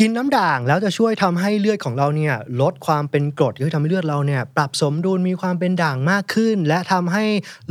กินน้ำด่างแล้วจะช่วยทำให้เลือดของเราเนี่ยลดความเป็นกรดที่ทำให้เลือดเราเนี่ยปรับสมดุลมีความเป็นด่างมากขึ้น และทำให้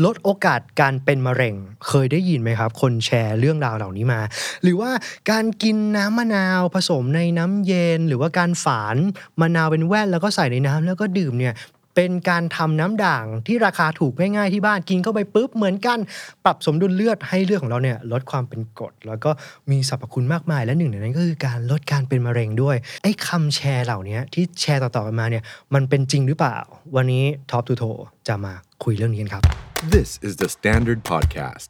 ลดโอกาสการเป็นมะเร็ง เคยได้ยินไหมครับ คนแชร์เรื่องราวเหล่านี้มา หรือว่าการกินน้ำมะนาวผสมในน้ำเย็น หรือว่าการฝานมะนาวเป็นแว่นแล้วก็ใส่ในน้ำแล้วก็ดื่มเนี่ย เป็นการทำน้ำด่างที่ราคาถูกง่ายๆที่บ้านกินเข้าไปปุ๊บเหมือนกัน ปรับสมดุลเลือดให้เลือดของเราเนี่ยลดความเป็นกรดแล้วก็มีสรรพคุณมากมาย และหนึ่งในนั้นก็คือการลดการเป็นมะเร็งด้วยไอ้คำแชร์เหล่านี้ที่แชร์ต่อๆกันมาเนี่ยมันเป็นจริงหรือเปล่า วันนี้ Top to Toe จะมาคุยเรื่องนี้กันครับ This is the Standard Podcast.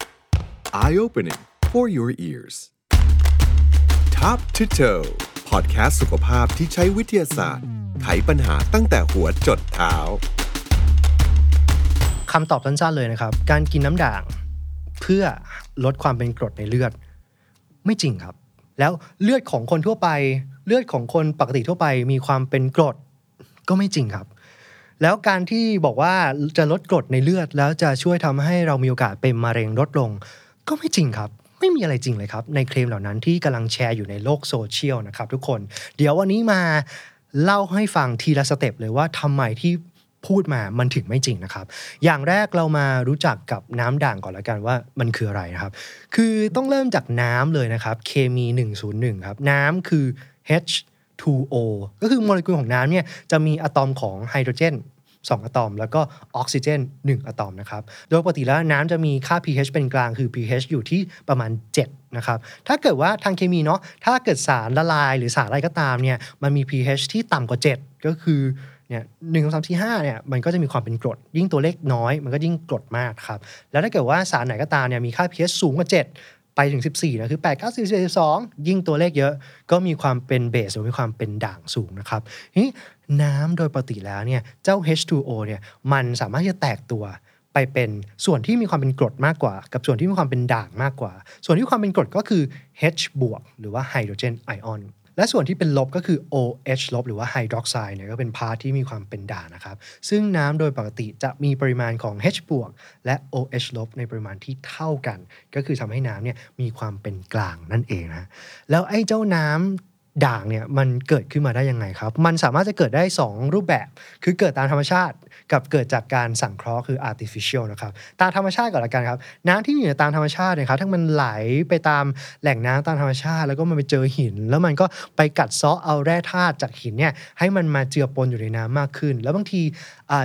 Eye opening for your ears. Top to toe podcast สุขภาพที่ใช้วิทยาศาสตร์ ไขปัญหาตั้งแต่หัวจดเท้าคำตอบสั้นๆเลยนะครับ การกินน้ำด่าง เพื่อลดความเป็นกรดในเลือด ไม่จริงครับ แล้วเลือดของคนทั่วไป เลือดของคนปกติทั่วไป มีความเป็นกรดก็ไม่จริงครับ แล้วการที่บอกว่าจะลดกรดในเลือด แล้วจะช่วยทำให้เรามีโอกาสเป็นมะเร็งลดลง ก็ไม่จริงครับ ไม่มีอะไรจริงเลยครับ ในเคลมเหล่านั้นที่กำลังแชร์อยู่ในโลกโซเชียลนะครับทุกคน เดี๋ยววันนี้มาเล่าให้ฟังทีละ step เลยว่าทำไมที่พูดมามันถึงไม่จริงนะครับ อย่างแรกเรามารู้จักกับน้ำด่างก่อนละกันว่ามันคืออะไรนะครับ คือต้องเริ่มจากน้ำเลยนะครับ เคมี 101 ครับ น้ำคือ H2O ก็คือโมเลกุลของน้ำเนี่ยจะมีอะตอมของไฮโดรเจน 2 อะตอม แล้วก็ออกซิเจน 1 อะตอมนะครับ โดยปกติแล้วน้ำจะมีค่า pH เป็นกลางคือ pH อยู่ที่ประมาณ 7 นะครับ ถ้าเกิดว่าทางเคมีเนาะถ้าเกิดสารละลายหรือสารอะไรก็ตามเนี่ยมันมี pH ที่ต่ำกว่า 7 ก็คือเนี่ยหนึ่งสองสามสี่ห้าเนี่ยมันก็จะมีความเป็นกรด ยิ่งตัวเลขน้อย มันก็ยิ่งกรดมากครับ แล้วถ้าเกิดว่าสารไหนก็ตามเนี่ยมีค่า pH สูงกว่า 7 ไปถึง 14นะคือ 8 9 4 4 2 ยิ่งตัวเลขเยอะ ก็มีความเป็นเบสหรือมีความเป็นด่างสูงนะครับนี้น้ำโดยปกติแล้วเนี่ยเจ้า H2O เนี่ยมันสามารถจะแตกตัวไปเป็นส่วนที่มีความเป็นกรดมากกว่า กับส่วนที่มีความเป็นด่างมากกว่า ส่วนที่ความเป็นกรดก็คือ H บวกหรือว่าไฮโดรเจนไอออน และส่วนที่เป็นลบก็คือ OH ลบหรือว่าไฮดรอกไซด์เนี่ยก็เป็น part ที่มีความเป็นด่างนะครับ ซึ่งน้ำโดยปกติจะมีปริมาณของ H บวกและ OH ลบในปริมาณที่เท่ากัน ก็คือทำให้น้ำเนี่ยมีความเป็นกลางนั่นเองนะแล้วไอ้เจ้าน้ำ ด่างเนี่ยมันเกิดขึ้นมาได้ยังไงครับ มันสามารถจะเกิดได้ 2 รูปแบบ คือเกิดตามธรรมชาติกับเกิดจากการสังเคราะห์คือ artificial นะครับ ตามธรรมชาติก่อนละกันครับ น้ำที่อยู่ในตามธรรมชาติเนี่ยครับทั้งมันไหลไปตามแหล่งน้ำตามธรรมชาติ แล้วก็มันไปเจอหิน แล้วมันก็ไปกัดเซาะเอาแร่ธาตุจากหินเนี่ยให้มันมาเจือปนอยู่ในน้ำมากขึ้น แล้วบางที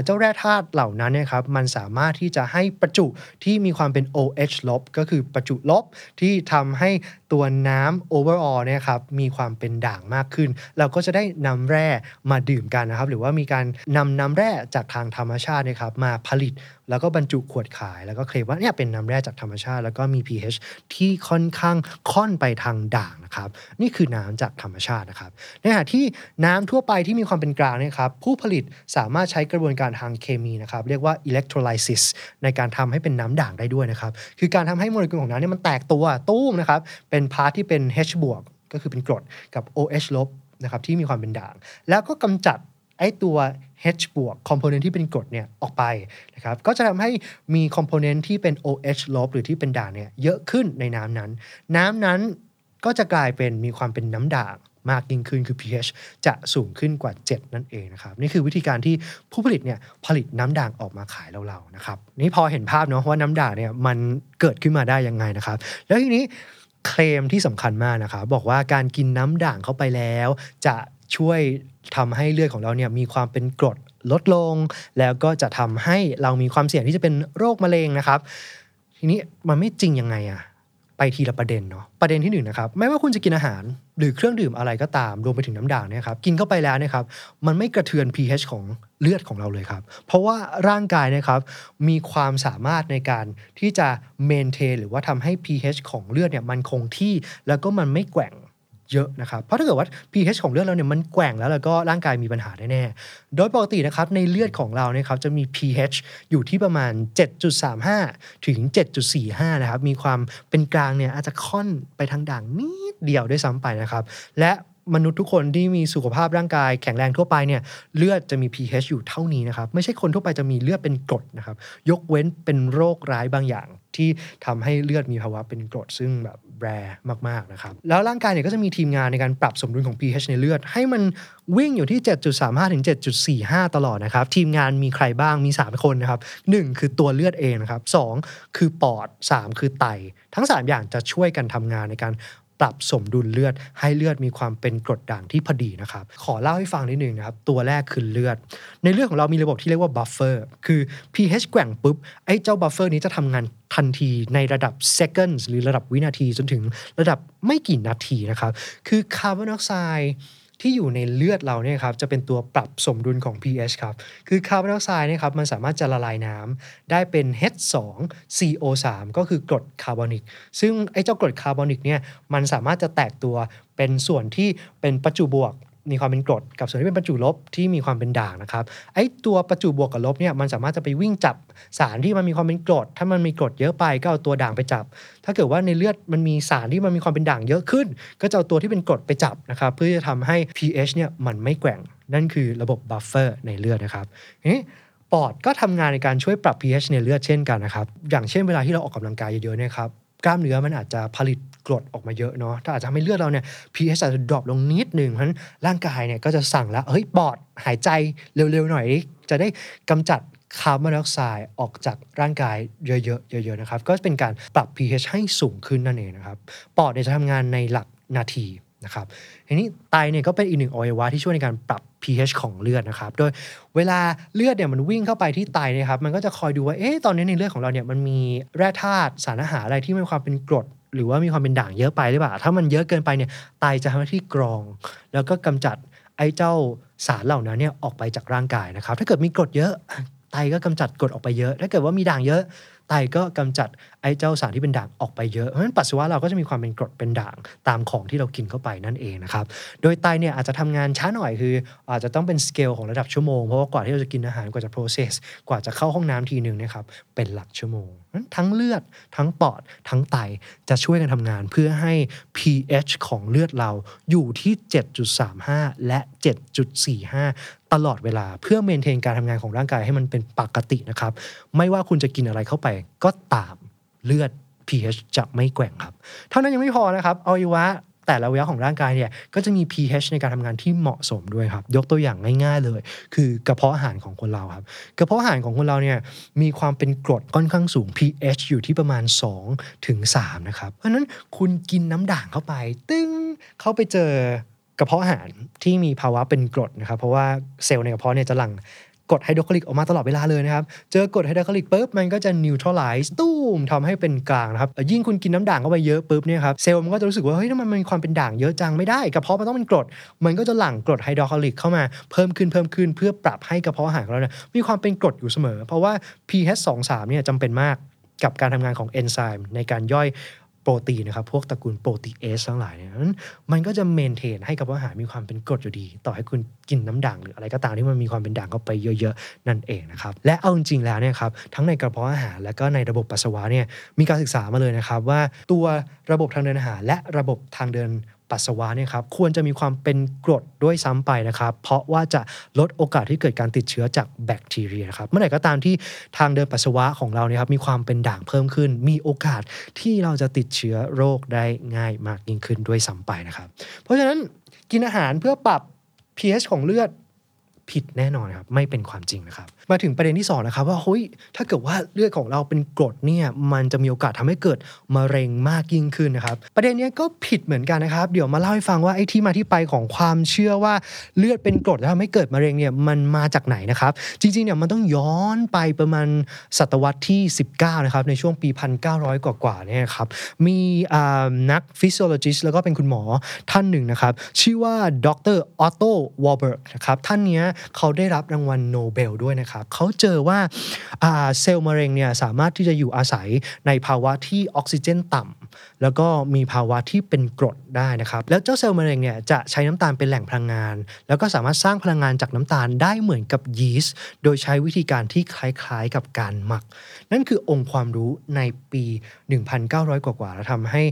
เจ้าแร่ธาตุเหล่านั้นเนี่ยครับมันสามารถที่จะให้ประจุที่มีความเป็น OH ลบก็คือประจุลบที่ทำให้ตัวน้ำ overall เนี่ยครับมีความเป็นด่างมากขึ้น เราก็จะได้นำแร่มาดื่มกันนะครับ หรือว่ามีการนำน้ำแร่จากทางธรรมชาติเนี่ยนะครับมาผลิต แล้วก็บรรจุขวดขาย แล้วก็เคลมว่าเนี่ยเป็นน้ำแร่จากธรรมชาติ แล้วก็มี pH ที่ค่อนข้างค่อนไปทางด่างนะครับ นี่คือน้ำจากธรรมชาตินะครับ ในขณะที่น้ำทั่วไปที่มีความเป็นกลางเนี่ยครับผู้ผลิตสามารถใช้กระบวนการทางเคมีนะครับเรียกว่า electrolysis ในการทำให้เป็นน้ำด่างได้ด้วยนะครับคือการทำให้โมเลกุลของน้ำเนี่ยมันแตกตัวตู้มนะครับเป็น part ที่เป็น H บวกก็คือเป็นกรดกับ OH ลบนะครับที่มีความเป็นด่าง แล้วก็กำจัด ไอ้ตัว H บวกคอมโพเนนต์ที่เป็นกรดเนี่ยออกไปนะครับก็จะทำให้มีคอมโพเนนต์ที่เป็น OH ลบหรือที่เป็นด่างเนี่ยเยอะขึ้นในน้ำนั้น น้ำนั้นก็จะกลายเป็นมีความเป็นน้ำด่างมากยิ่งขึ้นคือ pH จะสูงขึ้นกว่า 7 นั่นเองนะครับ นี่คือวิธีการที่ผู้ผลิตเนี่ยผลิตน้ำด่างออกมาขายเราๆนะครับนี่พอเห็นภาพเนาะว่าน้ำด่างเนี่ยมันเกิดขึ้นมาได้ยังไงนะครับ แล้วทีนี้เคลมที่สำคัญมากนะครับบอกว่าการกินน้ำด่างเข้าไปแล้ว จะช่วย ทำให้เลือดของเราเนี่ยมีความเป็นกรดลดลง แล้วก็จะทำให้เรามีความเสี่ยงที่จะเป็นโรคมะเร็งนะครับ ทีนี้มันไม่จริงยังไงอะไปทีละประเด็นเนาะประเด็นที่หนึ่งนะครับไม่ว่าคุณจะกินอาหาร หรือเครื่องดื่มอะไรก็ตามรวมไปถึงน้ำด่างเนี่ยครับกินเข้าไปแล้วนี่ยครับมันไม่กระเทือน pH ของเลือดของเราเลยครับ เพราะว่าร่างกายนะครับมีความสามารถในการที่จะเมนเทนหรือว่าทำให้ pH ของเลือดเนี่ยมันคงที่แล้วก็มันไม่แกว่ง เยอะนะครับ เพราะถ้าเกิดว่า pH ของเลือดเราเนี่ยมันแกว่งแล้วแล้วก็ร่างกายมีปัญหาแน่ๆ โดยปกตินะครับในเลือดของเราเนี่ยครับจะมี pH อยู่ที่ประมาณ 7.35 ถึง 7.45 นะครับ มีความเป็นกลางเนี่ยอาจจะค่อนไปทางด่างนิดเดียวด้วยซ้ำไปนะครับ และมนุษย์ทุกคนที่มีสุขภาพร่างกายแข็งแรงทั่วไปเนี่ยเลือดจะมี pH อยู่เท่านี้นะครับ ไม่ใช่คนทั่วไปจะมีเลือดเป็นกรดนะครับ ยกเว้นเป็นโรคร้ายบางอย่าง ที่ทำให้เลือดมีภาวะเป็นกรดซึ่งแบบแรมากๆนะครับ แล้วร่างกายเนี่ยก็จะมีทีมงานในการปรับสมดุลของ pH ในเลือด ให้มันวิ่งอยู่ที่ 7.35 ถึง 7.45 ตลอดนะครับ ทีมงานมีใครบ้างมี 3 คนนะครับ 1 คือตัวเลือดเองนะครับ 2 คือปอด 3 คือไต ทั้ง 3 อย่างจะช่วยกันทำงานในการ ปรับสมดุลเลือด ให้เลือดมีความเป็นกรดด่างที่พอดีนะครับ ขอเล่าให้ฟังนิดนึงนะครับ ตัวแรกคือเลือด ในเลือดของเรามีระบบที่เรียกว่าบัฟเฟอร์คือ pH แกว่งปุ๊บ ไอ้เจ้าบัฟเฟอร์นี้จะทำงานทันทีในระดับ seconds หรือระดับวินาทีจนถึงระดับไม่กี่นาทีนะครับ คือคาร์บอนไดออกไซด์ ที่อยู่ในเลือดเราเนี่ยครับจะเป็นตัวปรับสมดุลของ pH ครับ คือคาร์บอนไดออกไซด์เนี่ยครับมันสามารถจะละลายน้ำได้เป็น H2CO3 ก็คือกรดคาร์บอนิก ซึ่งไอ้เจ้ากรดคาร์บอนิกเนี่ยมันสามารถจะแตกตัวเป็นส่วนที่เป็นประจุบวก มีความเป็นกรดกับส่วนที่เป็นประจุลบที่มีความเป็นด่างนะครับไอ้ตัวประจุบวกกับลบเนี่ยมันสามารถจะไปวิ่งจับสารที่มันมีความเป็นกรด ถ้ามันมีกรดเยอะไปก็เอาตัวด่างไปจับ ถ้าเกิดว่าในเลือดมันมีสารที่มันมีความเป็นด่างเยอะขึ้น ก็จะเอาตัวที่เป็นกรดไปจับนะครับเพื่อจะทำให้ pH เนี่ยมันไม่แกว่งนั่นคือระบบบัฟเฟอร์ในเลือดนะครับนี้ปอดก็ทำงานในการช่วยปรับ pH ในเลือดเช่นกันนะครับ อย่างเช่นเวลาที่เราออกกำลังกายเยอะๆเนี่ยครับ กล้ามเนื้อมันอาจจะผลิตกรดออกมาเยอะเนาะถ้าอาจจะทำให้เลือดเราเนี่ย pH อาจจะ drop ลงนิดหนึ่งเพราะฉะนั้นร่างกายเนี่ยก็จะสั่งแล้วเฮ้ยปอดหายใจเร็วๆหน่อย จะได้กำจัดคาร์บอนไดออกไซด์ออกจากร่างกายเยอะๆเยอะๆนะครับ ก็เป็นการปรับ pH ให้สูงขึ้นนั่นเองนะครับ ปอดเนี่ยจะทำงานในหลักนาทีนะครับทีนี้ไตเนี่ยก็เป็นอีกหนึ่งอวัยวะที่ช่วยในการปรับ pH ของเลือดนะครับ โดยเวลาเลือดเนี่ยมันวิ่งเข้าไปที่ไตนะครับ มันก็จะคอยดูว่า เอ๊ะ ตอนนี้ในเลือดของเราเนี่ยมันมีแร่ธาตุสารอาหารอะไรที่มีความเป็นกรด หรือว่ามีความเป็นด่างเยอะไปหรือเปล่า ถ้ามันเยอะเกินไปเนี่ยไตจะทำหน้าที่กรอง แล้วก็กำจัดไอ้เจ้าสารเหล่านั้นเนี่ยออกไปจากร่างกายนะครับ ถ้าเกิดมีกรดเยอะไตก็กำจัดกรดออกไปเยอะ ถ้าเกิดว่ามีด่างเยอะไตก็กำจัดไอ้เจ้าสารที่เป็นด่างออกไปเยอะเพราะฉะนั้นปัสสาวะเราก็จะมีความเป็นกรดเป็นด่างตามของที่เรากินเข้าไปนั่นเองนะครับโดยไตเนี่ยอาจจะทำงานช้าหน่อยคือ อาจจะต้องเป็นสเกลของระดับชั่วโมงเพราะว่ากว่าที่เราจะกินอาหารกว่าจะ process กว่าจะเข้าห้องน้ำทีหนึ่งนะครับเป็นหลักชั่วโมงทั้งเลือด ทั้งปอด ทั้งไตจะช่วยกันทำงานเพื่อให้ pH ของเลือดเราอยู่ที่ 7.35 และ 7.45 ตลอดเวลาเพื่อเมนเทนการทำงานของร่างกายให้มันเป็นปกตินะครับ ไม่ว่าคุณจะกินอะไรเข้าไปก็ตาม เลือด pH จะไม่แกว่งครับ เท่านั้นยังไม่พอนะครับอวัยวะแต่ละอวัยวะของร่างกายเนี่ยก็จะมี pH ในการทำงานที่เหมาะสมด้วยครับ ยกตัวอย่างง่ายๆเลย คือกระเพาะอาหารของคนเราครับ กระเพาะอาหารของคนเราเนี่ยมีความเป็นกรดค่อนข้างสูง pH อยู่ที่ประมาณ2ถึง3นะครับ เพราะฉะนั้นคุณกินน้ำด่างเข้าไป ตึ้งเข้าไปเจอกระเพาะอาหารที่มีภาวะเป็นกรดนะครับ เพราะว่าเซลล์ในกระเพาะเนี่ยจะหลั่ง กรดไฮโดรคลอริกออกมาตลอดเวลาเลยนะครับ เจอกรดไฮโดรคลอริกปุ๊บมันก็จะนิวทร l ไลซ์ตุ้มทำให้เป็นกลางนะครับ ยิ่งคุณกินน้ำด่างเข้าไปเยอะปุ๊บเนี่ยครับเซลล์มันก็จะรู้สึกว่าเฮ้ยนั่นมันมีความเป็นด่างเยอะจังไม่ได้กระเพาะมันต้องเป็นกรด มันก็จะหลั่งกรดไฮโดรคลอริกเข้ามาเพิ่มขึ้นเพิ่มขึ้นเพื่อปรับให้กระเพาะอาหารของเราเนี่ยมีความเป็นกรดอยู่เสมอ เพราะว่า pH 2 3เนี่ยจำเป็นมากกับการทำงานของเอนไซม์ในการย่อย โปรตีนนะครับ พวกตระกูลโปรตีเอสทั้งหลายเนี่ยนั้นมันก็จะเมนเทนให้กระเพาะอาหารมีความเป็นกรดอยู่ดี ต่อให้คุณกินน้ำด่างหรืออะไรก็ตามที่มันมีความเป็นด่างเข้าไปเยอะๆ นั่นเองนะครับ และเอาจริงๆแล้วเนี่ยครับทั้งในกระเพาะอาหารและก็ในระบบปัสสาวะเนี่ยมีการศึกษามาเลยนะครับว่าตัวระบบทางเดินอาหาร และระบบทางเดิน ปัสสาวะเนี่ยครับควรจะมีความเป็นกรดด้วยซ้ำไปนะครับ เพราะว่าจะลดโอกาสที่เกิดการติดเชื้อจากแบคทีเรียนะครับเมื่อไหร่ก็ตามที่ทางเดินปัสสาวะของเราเนี่ยครับมีความเป็นด่างเพิ่มขึ้น มีโอกาสที่เราจะติดเชื้อโรคได้ง่ายมากยิ่งขึ้นด้วยซ้ำไปนะครับ เพราะฉะนั้นกินอาหารเพื่อปรับ pH ของเลือด ผิดแน่นอนครับไม่เป็นความจริงนะครับ มาถึงประเด็นที่สองนะครับว่าเฮ้ยถ้าเกิดว่าเลือดของเราเป็นกรดเนี่ยมันจะมีโอกาสทำให้เกิดมะเร็งมากยิ่งขึ้นนะครับ ประเด็นนี้ก็ผิดเหมือนกันนะครับ เดี๋ยวมาเล่าให้ฟังว่าไอ้ที่มาที่ไปของความเชื่อว่าเลือดเป็นกรดแล้วทำให้เกิดมะเร็งเนี่ยมันมาจากไหนนะครับ จริงๆเนี่ยมันต้องย้อนไปประมาณศตวรรษที่ 19นะครับในช่วงปี 1900 กว่าๆเนี่ยครับมีนัก physiologist แล้วก็เป็นคุณหมอท่านหนึ่งนะครับ ชื่อว่าดร. ออตโตวอร์เบิร์กนะครับท่านเนี้ยเขาได้รับรางวัลโนเบลด้วยนะครับเขาเจอว่าเซลล์มะเร็งเนี่ยสามารถที่จะอยู่อาศัยในภาวะที่ออกซิเจนต่ำแล้วก็มีภาวะที่เป็นกรดได้นะครับ แล้วเจ้าเซลล์มะเร็งเนี่ยจะใช้น้ำตาลเป็นแหล่งพลังงาน แล้วก็สามารถสร้างพลังงานจากน้ำตาลได้เหมือนกับยีสต์โดยใช้วิธีการที่คล้ายๆกับการหมัก นั่นคือองค์ความรู้ในปี 1,900 กว่าๆแล้วทำให้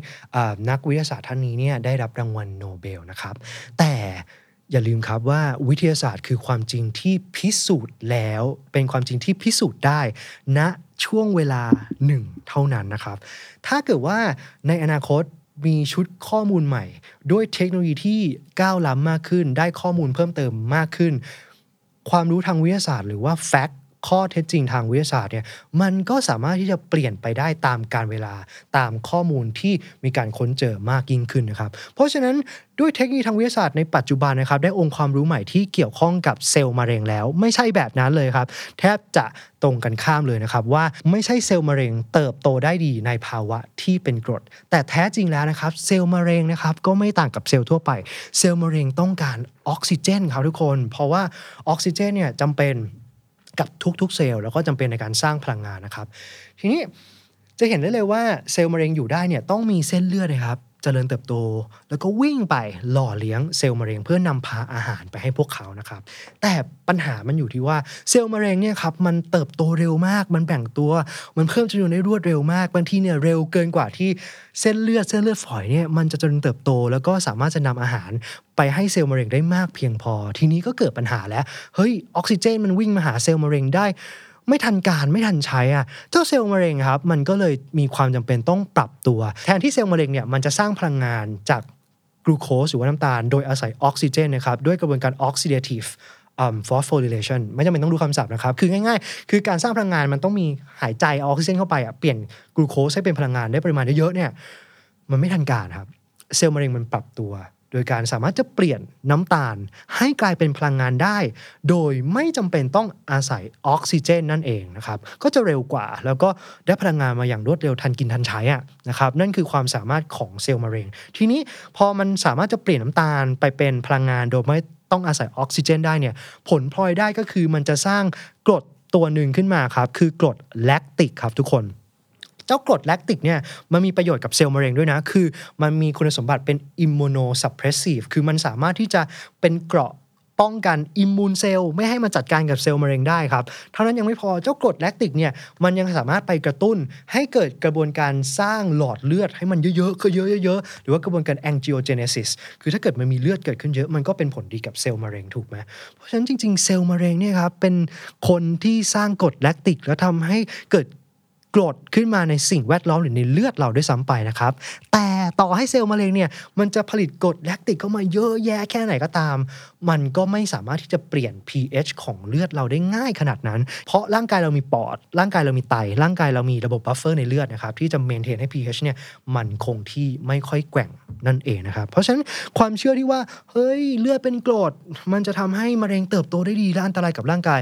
นักวิทยาศาสตร์ท่านนี้เนี่ยได้รับรางวัลโนเบลนะครับแต่ อย่าลืมครับว่าวิทยาศาสตร์คือความจริงที่พิสูจน์แล้ว เป็นความจริงที่พิสูจน์ได้ณช่วงเวลาหนึ่งเท่านั้นนะครับ ถ้าเกิดว่าในอนาคตมีชุดข้อมูลใหม่ ด้วยเทคโนโลยีที่ก้าวล้ำมากขึ้น ได้ข้อมูลเพิ่มเติมมากขึ้น ความรู้ทางวิทยาศาสตร์ หรือว่าแฟกต์ ข้อเท็จจริงทางวิทยาศาสตร์เนี่ยมันก็สามารถที่จะเปลี่ยนไปได้ตามการเวลาตามข้อมูลที่มีการค้นเจอมากยิ่งขึ้นนะครับ เพราะฉะนั้นด้วยเทคโนโลยีทางวิทยาศาสตร์ในปัจจุบันนะครับได้องค์ความรู้ใหม่ที่เกี่ยวข้องกับเซลล์มะเร็งแล้ว ไม่ใช่แบบนั้นเลยครับ แทบจะตรงกันข้ามเลยนะครับ ว่าไม่ใช่เซลล์มะเร็งเติบโตได้ดีในภาวะที่เป็นกรด แต่แท้จริงแล้วนะครับเซลล์มะเร็งนะครับก็ไม่ต่างกับเซลล์ทั่วไป เซลล์มะเร็งต้องการออกซิเจนครับทุกคน เพราะว่าออกซิเจนเนี่ยจำเป็น กับทุกๆเซลล์แล้วก็จำเป็นในการสร้างพลังงานนะครับ ทีนี้จะเห็นได้เลยว่าเซลล์มะเร็งอยู่ได้เนี่ยต้องมีเส้นเลือดนะครับ จริญเติบโต แล้วก็วิ่งไปหล่อเลี้ยงเซลล์มะเร็งเพื่อนำพาอาหารไปให้พวกเขานะครับ แต่ปัญหามันอยู่ที่ว่าเซลล์มะเร็งเนี่ยครับมันเติบโตเร็วมาก มันแบ่งตัว มันเพิ่มจำนวนได้รวดเร็วมากบางทีเนี่ยเร็วเกินกว่าที่เส้นเลือดเส้นเลือดฝอยเนี่ยมันจะเจริญเติบโต แล้วก็สามารถจะนำอาหารไปให้เซลล์มะเร็งได้มากเพียงพอ ทีนี้ก็เกิดปัญหาแล้วเฮ้ยออกซิเจนมันวิ่งมาหาเซลล์มะเร็งได้ ไม่ทันการไม่ทันใช้อะเจ้าเซลล์มะเร็งครับมันก็เลยมีความจำเป็นต้องปรับตัว แทนที่เซลล์มะเร็งเนี่ยมันจะสร้างพลังงานจากกลูโคสหรือว่าน้ำตาล โดยอาศัยออกซิเจนนะครับด้วยกระบวนการ oxidative um, phosphorylation ไม่จำเป็นต้องดูคำศัพท์นะครับ คือง่ายๆ คือการสร้างพลังงานมันต้องมีหายใจเอาออกซิเจนเข้าไปอะเปลี่ยนกลูโคสให้เป็นพลังงานได้ปริมาณเยอะๆเนี่ยมันไม่ทันการครับ เซลล์มะเร็งมันปรับตัว โดยการสามารถจะเปลี่ยนน้ำตาลให้กลายเป็นพลังงานได้ โดยไม่จำเป็นต้องอาศัยออกซิเจนนั่นเองนะครับก็จะเร็วกว่า แล้วก็ได้พลังงานมาอย่างรวดเร็วทันกินทันใช้อะนะครับนั่นคือความสามารถของเซลล์มะเร็ง ทีนี้พอมันสามารถจะเปลี่ยนน้ำตาลไปเป็นพลังงานโดยไม่ต้องอาศัยออกซิเจนได้เนี่ยผลพลอยได้ก็คือมันจะสร้างกรดตัวหนึ่งขึ้นมาครับคือกรดแลคติกครับทุกคน เจ้ากรดแลคติกเนี่ยมันมีประโยชน์กับเซลล์มะเร็งด้วยนะ คือมันมีคุณสมบัติเป็น immunosuppressive คือมันสามารถที่จะเป็นเกราะป้องกัน immune cell ไม่ให้มันจัดการกับเซลล์มะเร็งได้ครับ เท่านั้นยังไม่พอเจ้ากรดแลคติกเนี่ยมันยังสามารถไปกระตุ้นให้เกิดกระบวนการสร้างหลอดเลือดให้มันเยอะๆคือเยอะๆเยอะๆหรือว่ากระบวนการ angiogenesis คือถ้าเกิดมันมีเลือดเกิดขึ้นเยอะมันก็เป็นผลดีกับเซลล์มะเร็งถูกไหมเพราะฉะนั้นจริงๆเซลล์มะเร็งเนี่ยครับเป็นคนที่สร้างกรดแลคติกแล้วทำให้เกิด กรดขึ้นมาในสิ่งแวดล้อมหรือในเลือดเราด้วยซ้ำไปนะครับ แต่ ต่อให้เซลล์มะเร็งเนี่ยมันจะผลิตกรดแลคติกเข้ามาเยอะแยะแค่ไหนก็ตาม มันก็ไม่สามารถที่จะเปลี่ยน pH ของเลือดเราได้ง่ายขนาดนั้น เพราะร่างกายเรามีปอด ร่างกายเรามีไต ร่างกายเรามีระบบบัฟเฟอร์ในเลือดนะครับที่จะ maintain ให้ pH เนี่ยมันคงที่ไม่ค่อยแกว่งนั่นเองนะครับ เพราะฉะนั้นความเชื่อที่ว่าเฮ้ยเลือดเป็นกรดมันจะทำให้มะเร็งเติบโตได้ดีและอันตรายกับร่างกาย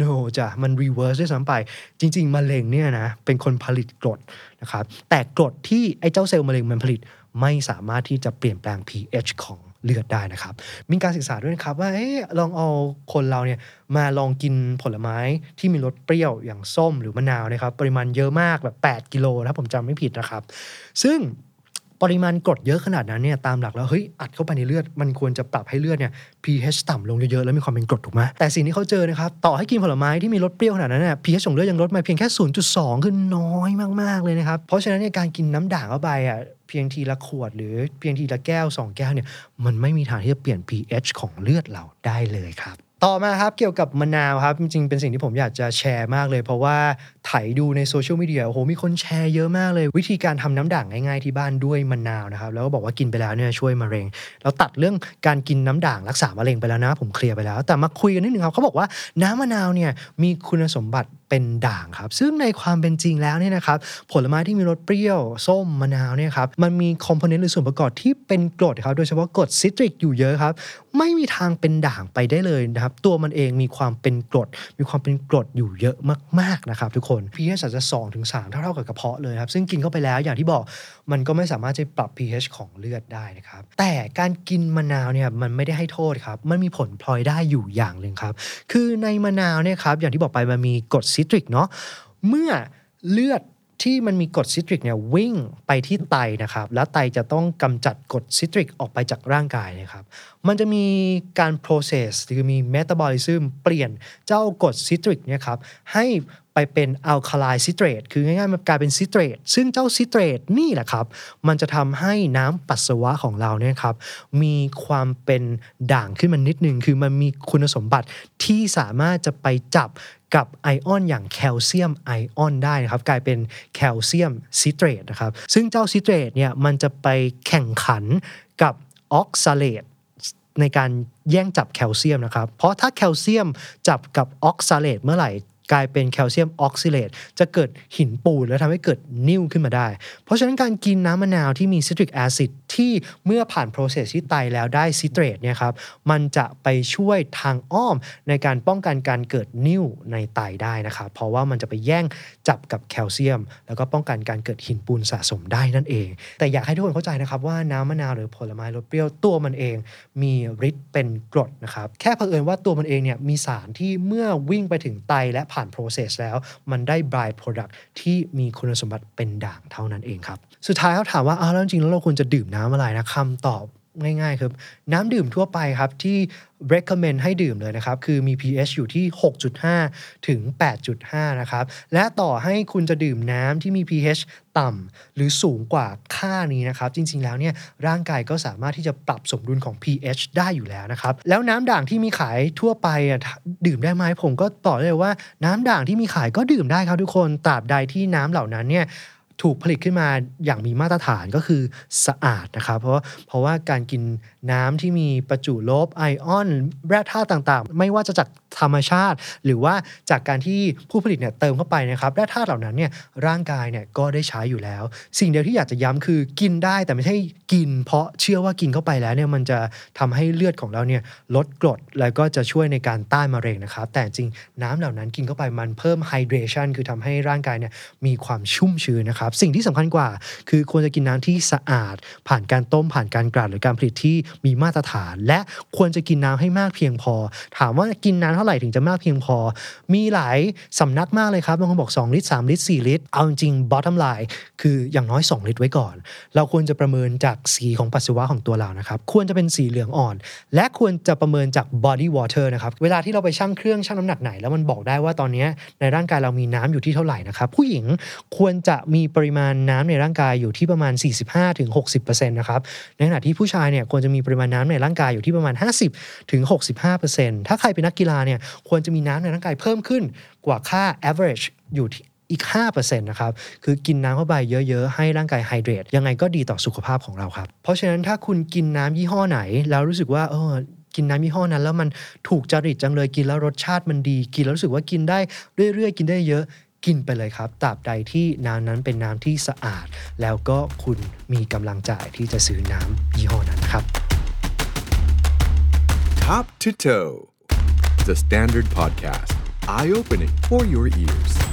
no จ้ะมัน reverse ด้วยซ้ำไป จริง ๆมะเร็งเนี่ยนะเป็นคนผลิตกรดนะครับแต่กรดที่ไอ้เจ้าเซลล์มะเร็งมันผลิตไม่สามารถที่จะเปลี่ยนแปลง pH ของเลือดได้นะครับ มีการศึกษาด้วยนะครับว่าอลองเอาคนเราเนี่ยมาลองกินผลไม้ที่มีรสเปรี้ยวอย่างส้มหรือมะนาวนะครับ ปริมาณเยอะมากแบบ 8 กิโลถ้าผมจำไม่ผิดนะครับ ซึ่งปริมาณกรดเยอะขนาดนั้นเนี่ยตามหลักแล้วเฮ้ยอัดเข้าไปในเลือดมันควรจะปรับให้เลือดเนี่ย pH ต่ำลงเยอะๆแล้วมีความเป็นกรดถูกไหมแต่สิ่งที่เขาเจอนะครับต่อให้กินผลไม้ที่มีรสเปรี้ยวขนาดนั้นเนี่ย pH ของเลือดยังลดมาเพียงแค่ 0.2 คือน้อยมากๆเลยนะครับ เพราะฉะนั้นเนี่ยการกินน้ำด่างเข้าไปอะ เพียงทีละขวด หรือเพียงทีละแก้ว 2 แก้วเนี่ยมันไม่มีทางที่จะเปลี่ยน pH ของเลือดเราได้เลยครับ ต่อมาครับเกี่ยวกับมะนาวครับจริงๆเป็นสิ่งที่ผมอยากจะแชร์มากเลย เพราะว่าไถดูในโซเชียลมีเดียโอ้โหมีคนแชร์เยอะมากเลย วิธีการทำน้ำด่างง่ายๆที่บ้านด้วยมะนาวนะครับ แล้วก็บอกว่ากินไปแล้วเนี่ยช่วยมะเร็งเราตัดเรื่องการกินน้ำด่างรักษามะเร็งไปแล้วนะ ผมเคลียร์ไปแล้ว แต่มาคุยกันนิดนึงครับเขาบอกว่าน้ำมะนาวเนี่ยมีคุณสมบัติเป็นด่างครับ ซึ่งในความเป็นจริงแล้วเนี่ยนะครับผลไม้ที่มีรสเปรี้ยว ส้มมะนาวเนี่ยครับมันมีคอมโพเนนต์หรือส่วนประกอบที่เป็นกรดครับโดยเฉพาะกรดซิตริกอยู่เยอะครับ ไม่มีทางเป็นด่างไปได้เลยนะครับตัวมันเองมีความเป็นกรด มีความเป็นกรดอยู่เยอะมากๆนะครับทุกคน pH อาจจะ2ถึง3เท่าๆกับกระเพาะเลยครับ ซึ่งกินเข้าไปแล้วอย่างที่บอกมันก็ไม่สามารถจะปรับ pH ของเลือดได้นะครับ แต่การกินมะนาวเนี่ยมันไม่ได้ให้โทษครับ มันมีผลพลอยได้อยู่อย่างหนึ่งครับ คือในมะนาวเนี่ยครับอย่างที่บอกไปมันมีกรดซิตริกเนาะเมื่อเลือด ที่มันมีกรดซิตริกเนี่ยวิ่งไปที่ไตนะครับ แล้วไตจะต้องกำจัดกรดซิตริกออกไปจากร่างกายนะครับ มันจะมีการ process หรือมี metabolism เปลี่ยนเจ้ากรดซิตริกเนี่ยครับให้ไปเป็น alkali citrate คือง่ายๆ มันกลายเป็นซิเตรตซึ่งเจ้าซิเตรตนี่แหละครับ มันจะทำให้น้ำปัสสาวะของเราเนี่ยครับ มีความเป็นด่างขึ้นมานิดนึง คือมันมีคุณสมบัติที่สามารถจะไปจับ กับไอออนอย่างแคลเซียมไอออนได้นะครับ กลายเป็นแคลเซียมซิเตรตนะครับ ซึ่งเจ้าซิเตรตเนี่ยมันจะไปแข่งขันกับออกซาเลตในการแย่งจับแคลเซียมนะครับ เพราะถ้าแคลเซียมจับกับออกซาเลตเมื่อไหร่ กลายเป็นแคลเซียมออกซาเลตจะเกิดหินปูนแล้วทำให้เกิดนิ่วขึ้นมาได้ เพราะฉะนั้นการกินน้ำมะนาวที่มี citric acid ที่เมื่อผ่าน process ที่ไตแล้วได้ซิเตรตเนี่ยครับมันจะไปช่วยทางอ้อมในการป้องกันการเกิดนิ่วในไตได้นะครับเพราะว่ามันจะไปแย่งจับกับแคลเซียม แล้วก็ป้องกันการเกิดหินปูนสะสมได้นั่นเอง แต่อยากให้ทุกคนเข้าใจนะครับว่าน้ำมะนาวหรือผลไม้รสเปรี้ยวตัวมันเอง มีฤทธิ์เป็นกรดนะครับแค่เผอิญว่าตัวมันเองเนี่ยมีสารที่เมื่อวิ่งไปถึงไตและผ่าน process แล้ว มันได้ by product ที่มีคุณสมบัติเป็นด่างเท่านั้นเองครับ สุดท้ายเขาถามว่าอ้าวแล้วจริงแล้วเราควรจะดื่มน้ำอะไรนะคำตอบ ง่ายๆครับน้ำดื่มทั่วไปครับที่ recommend ให้ดื่มเลยนะครับ คือมี pH อยู่ที่ 6.5 ถึง 8.5 นะครับ และต่อให้คุณจะดื่มน้ำที่มี pH ต่ำหรือสูงกว่าค่านี้นะครับ จริงๆแล้วเนี่ยร่างกายก็สามารถที่จะปรับสมดุลของ pH ได้อยู่แล้วนะครับ แล้วน้ำด่างที่มีขายทั่วไปดื่มได้ไหมผมก็ตอบเลยว่าน้ำด่างที่มีขายก็ดื่มได้ครับทุกคนตราบใดที่น้ำเหล่านั้นเนี่ย ถูกผลิตขึ้นมาอย่างมีมาตรฐานก็คือสะอาดนะครับ เพราะเพราะว่าการกิน น้ำที่มีประจุลบไอออน แร่ธาตุต่างๆ ไม่ว่าจะจากธรรมชาติ หรือว่าจากการที่ผู้ผลิตเนี่ยเติมเข้าไปนะครับแร่ธาตุเหล่านั้นเนี่ยร่างกายเนี่ยก็ได้ใช้อยู่แล้ว สิ่งเดียวที่อยากจะย้ำคือกินได้แต่ไม่ใช่กิน เพราะเชื่อว่ากินเข้าไปแล้วเนี่ยมันจะทำให้เลือดของเราเนี่ยลดกรดแล้วก็จะช่วยในการต้านมะเร็งนะครับ แต่จริงน้ำเหล่านั้นกินเข้าไปมันเพิ่มไฮเดรชันคือทำให้ร่างกายเนี่ยมีความชุ่มชื้นนะครับ สิ่งที่สำคัญกว่า คือควรจะกินน้ำที่สะอาด ผ่านการต้มผ่านการกลั่นหรือการผลิตที่มีมาตรฐาน และควรจะกินน้ำให้มากเพียงพอ ถามว่ากินน้ำเท่าไหร่ถึงจะมากเพียงพอ มีหลายสำนักมากเลยครับบางคนบอก 2 ลิตร 3 ลิตร 4 ลิตร เอาจริง bottom line คืออย่างน้อย 2 ลิตรไว้ก่อน เราควรจะประเมินจากสีของปัสสาวะของตัวเรานะครับควรจะเป็นสีเหลืองอ่อน และควรจะประเมินจาก body water นะครับเวลาที่เราไปชั่งเครื่องชั่งน้ำหนักไหน แล้วมันบอกได้ว่าตอนนี้ในร่างกายเรามีน้ำอยู่ที่เท่าไหร่นะครับผู้หญิงควรจะมีปริมาณน้ำในร่างกายอยู่ที่ประมาณ 45-60%นะครับในขณะที่ผู้ชายเนี่ยควรจะมีปริมาณน้ำในร่างกายอยู่ที่ประมาณ 50-65%ถ้าใครเป็นนักกีฬาเนี่ยควรจะมีน้ำในร่างกายเพิ่มขึ้นกว่าค่า average อยู่ที่อีก 5%นะครับ คือกินน้ำเข้าไปเยอะๆ ให้ร่างกายไฮเดรตยังไงก็ดีต่อสุขภาพของเราครับ เพราะฉะนั้นถ้าคุณกินน้ำยี่ห้อไหน แล้วรู้สึกว่าเออกินน้ำยี่ห้อนั้น แล้วมันถูกจริตจังเลยกินแล้วรสชาติมันดี กินแล้วรู้สึกว่ากินได้เรื่อยๆ กินได้เยอะกินไปเลยครับตราบใดที่น้ำนั้นเป็นน้ำที่สะอาด แล้วก็คุณมีกำลังจ่ายที่จะซื้อน้ำยี่ห้อนั้นนะครับ Top to Toe, the Standard Podcast, eye opening for your ears.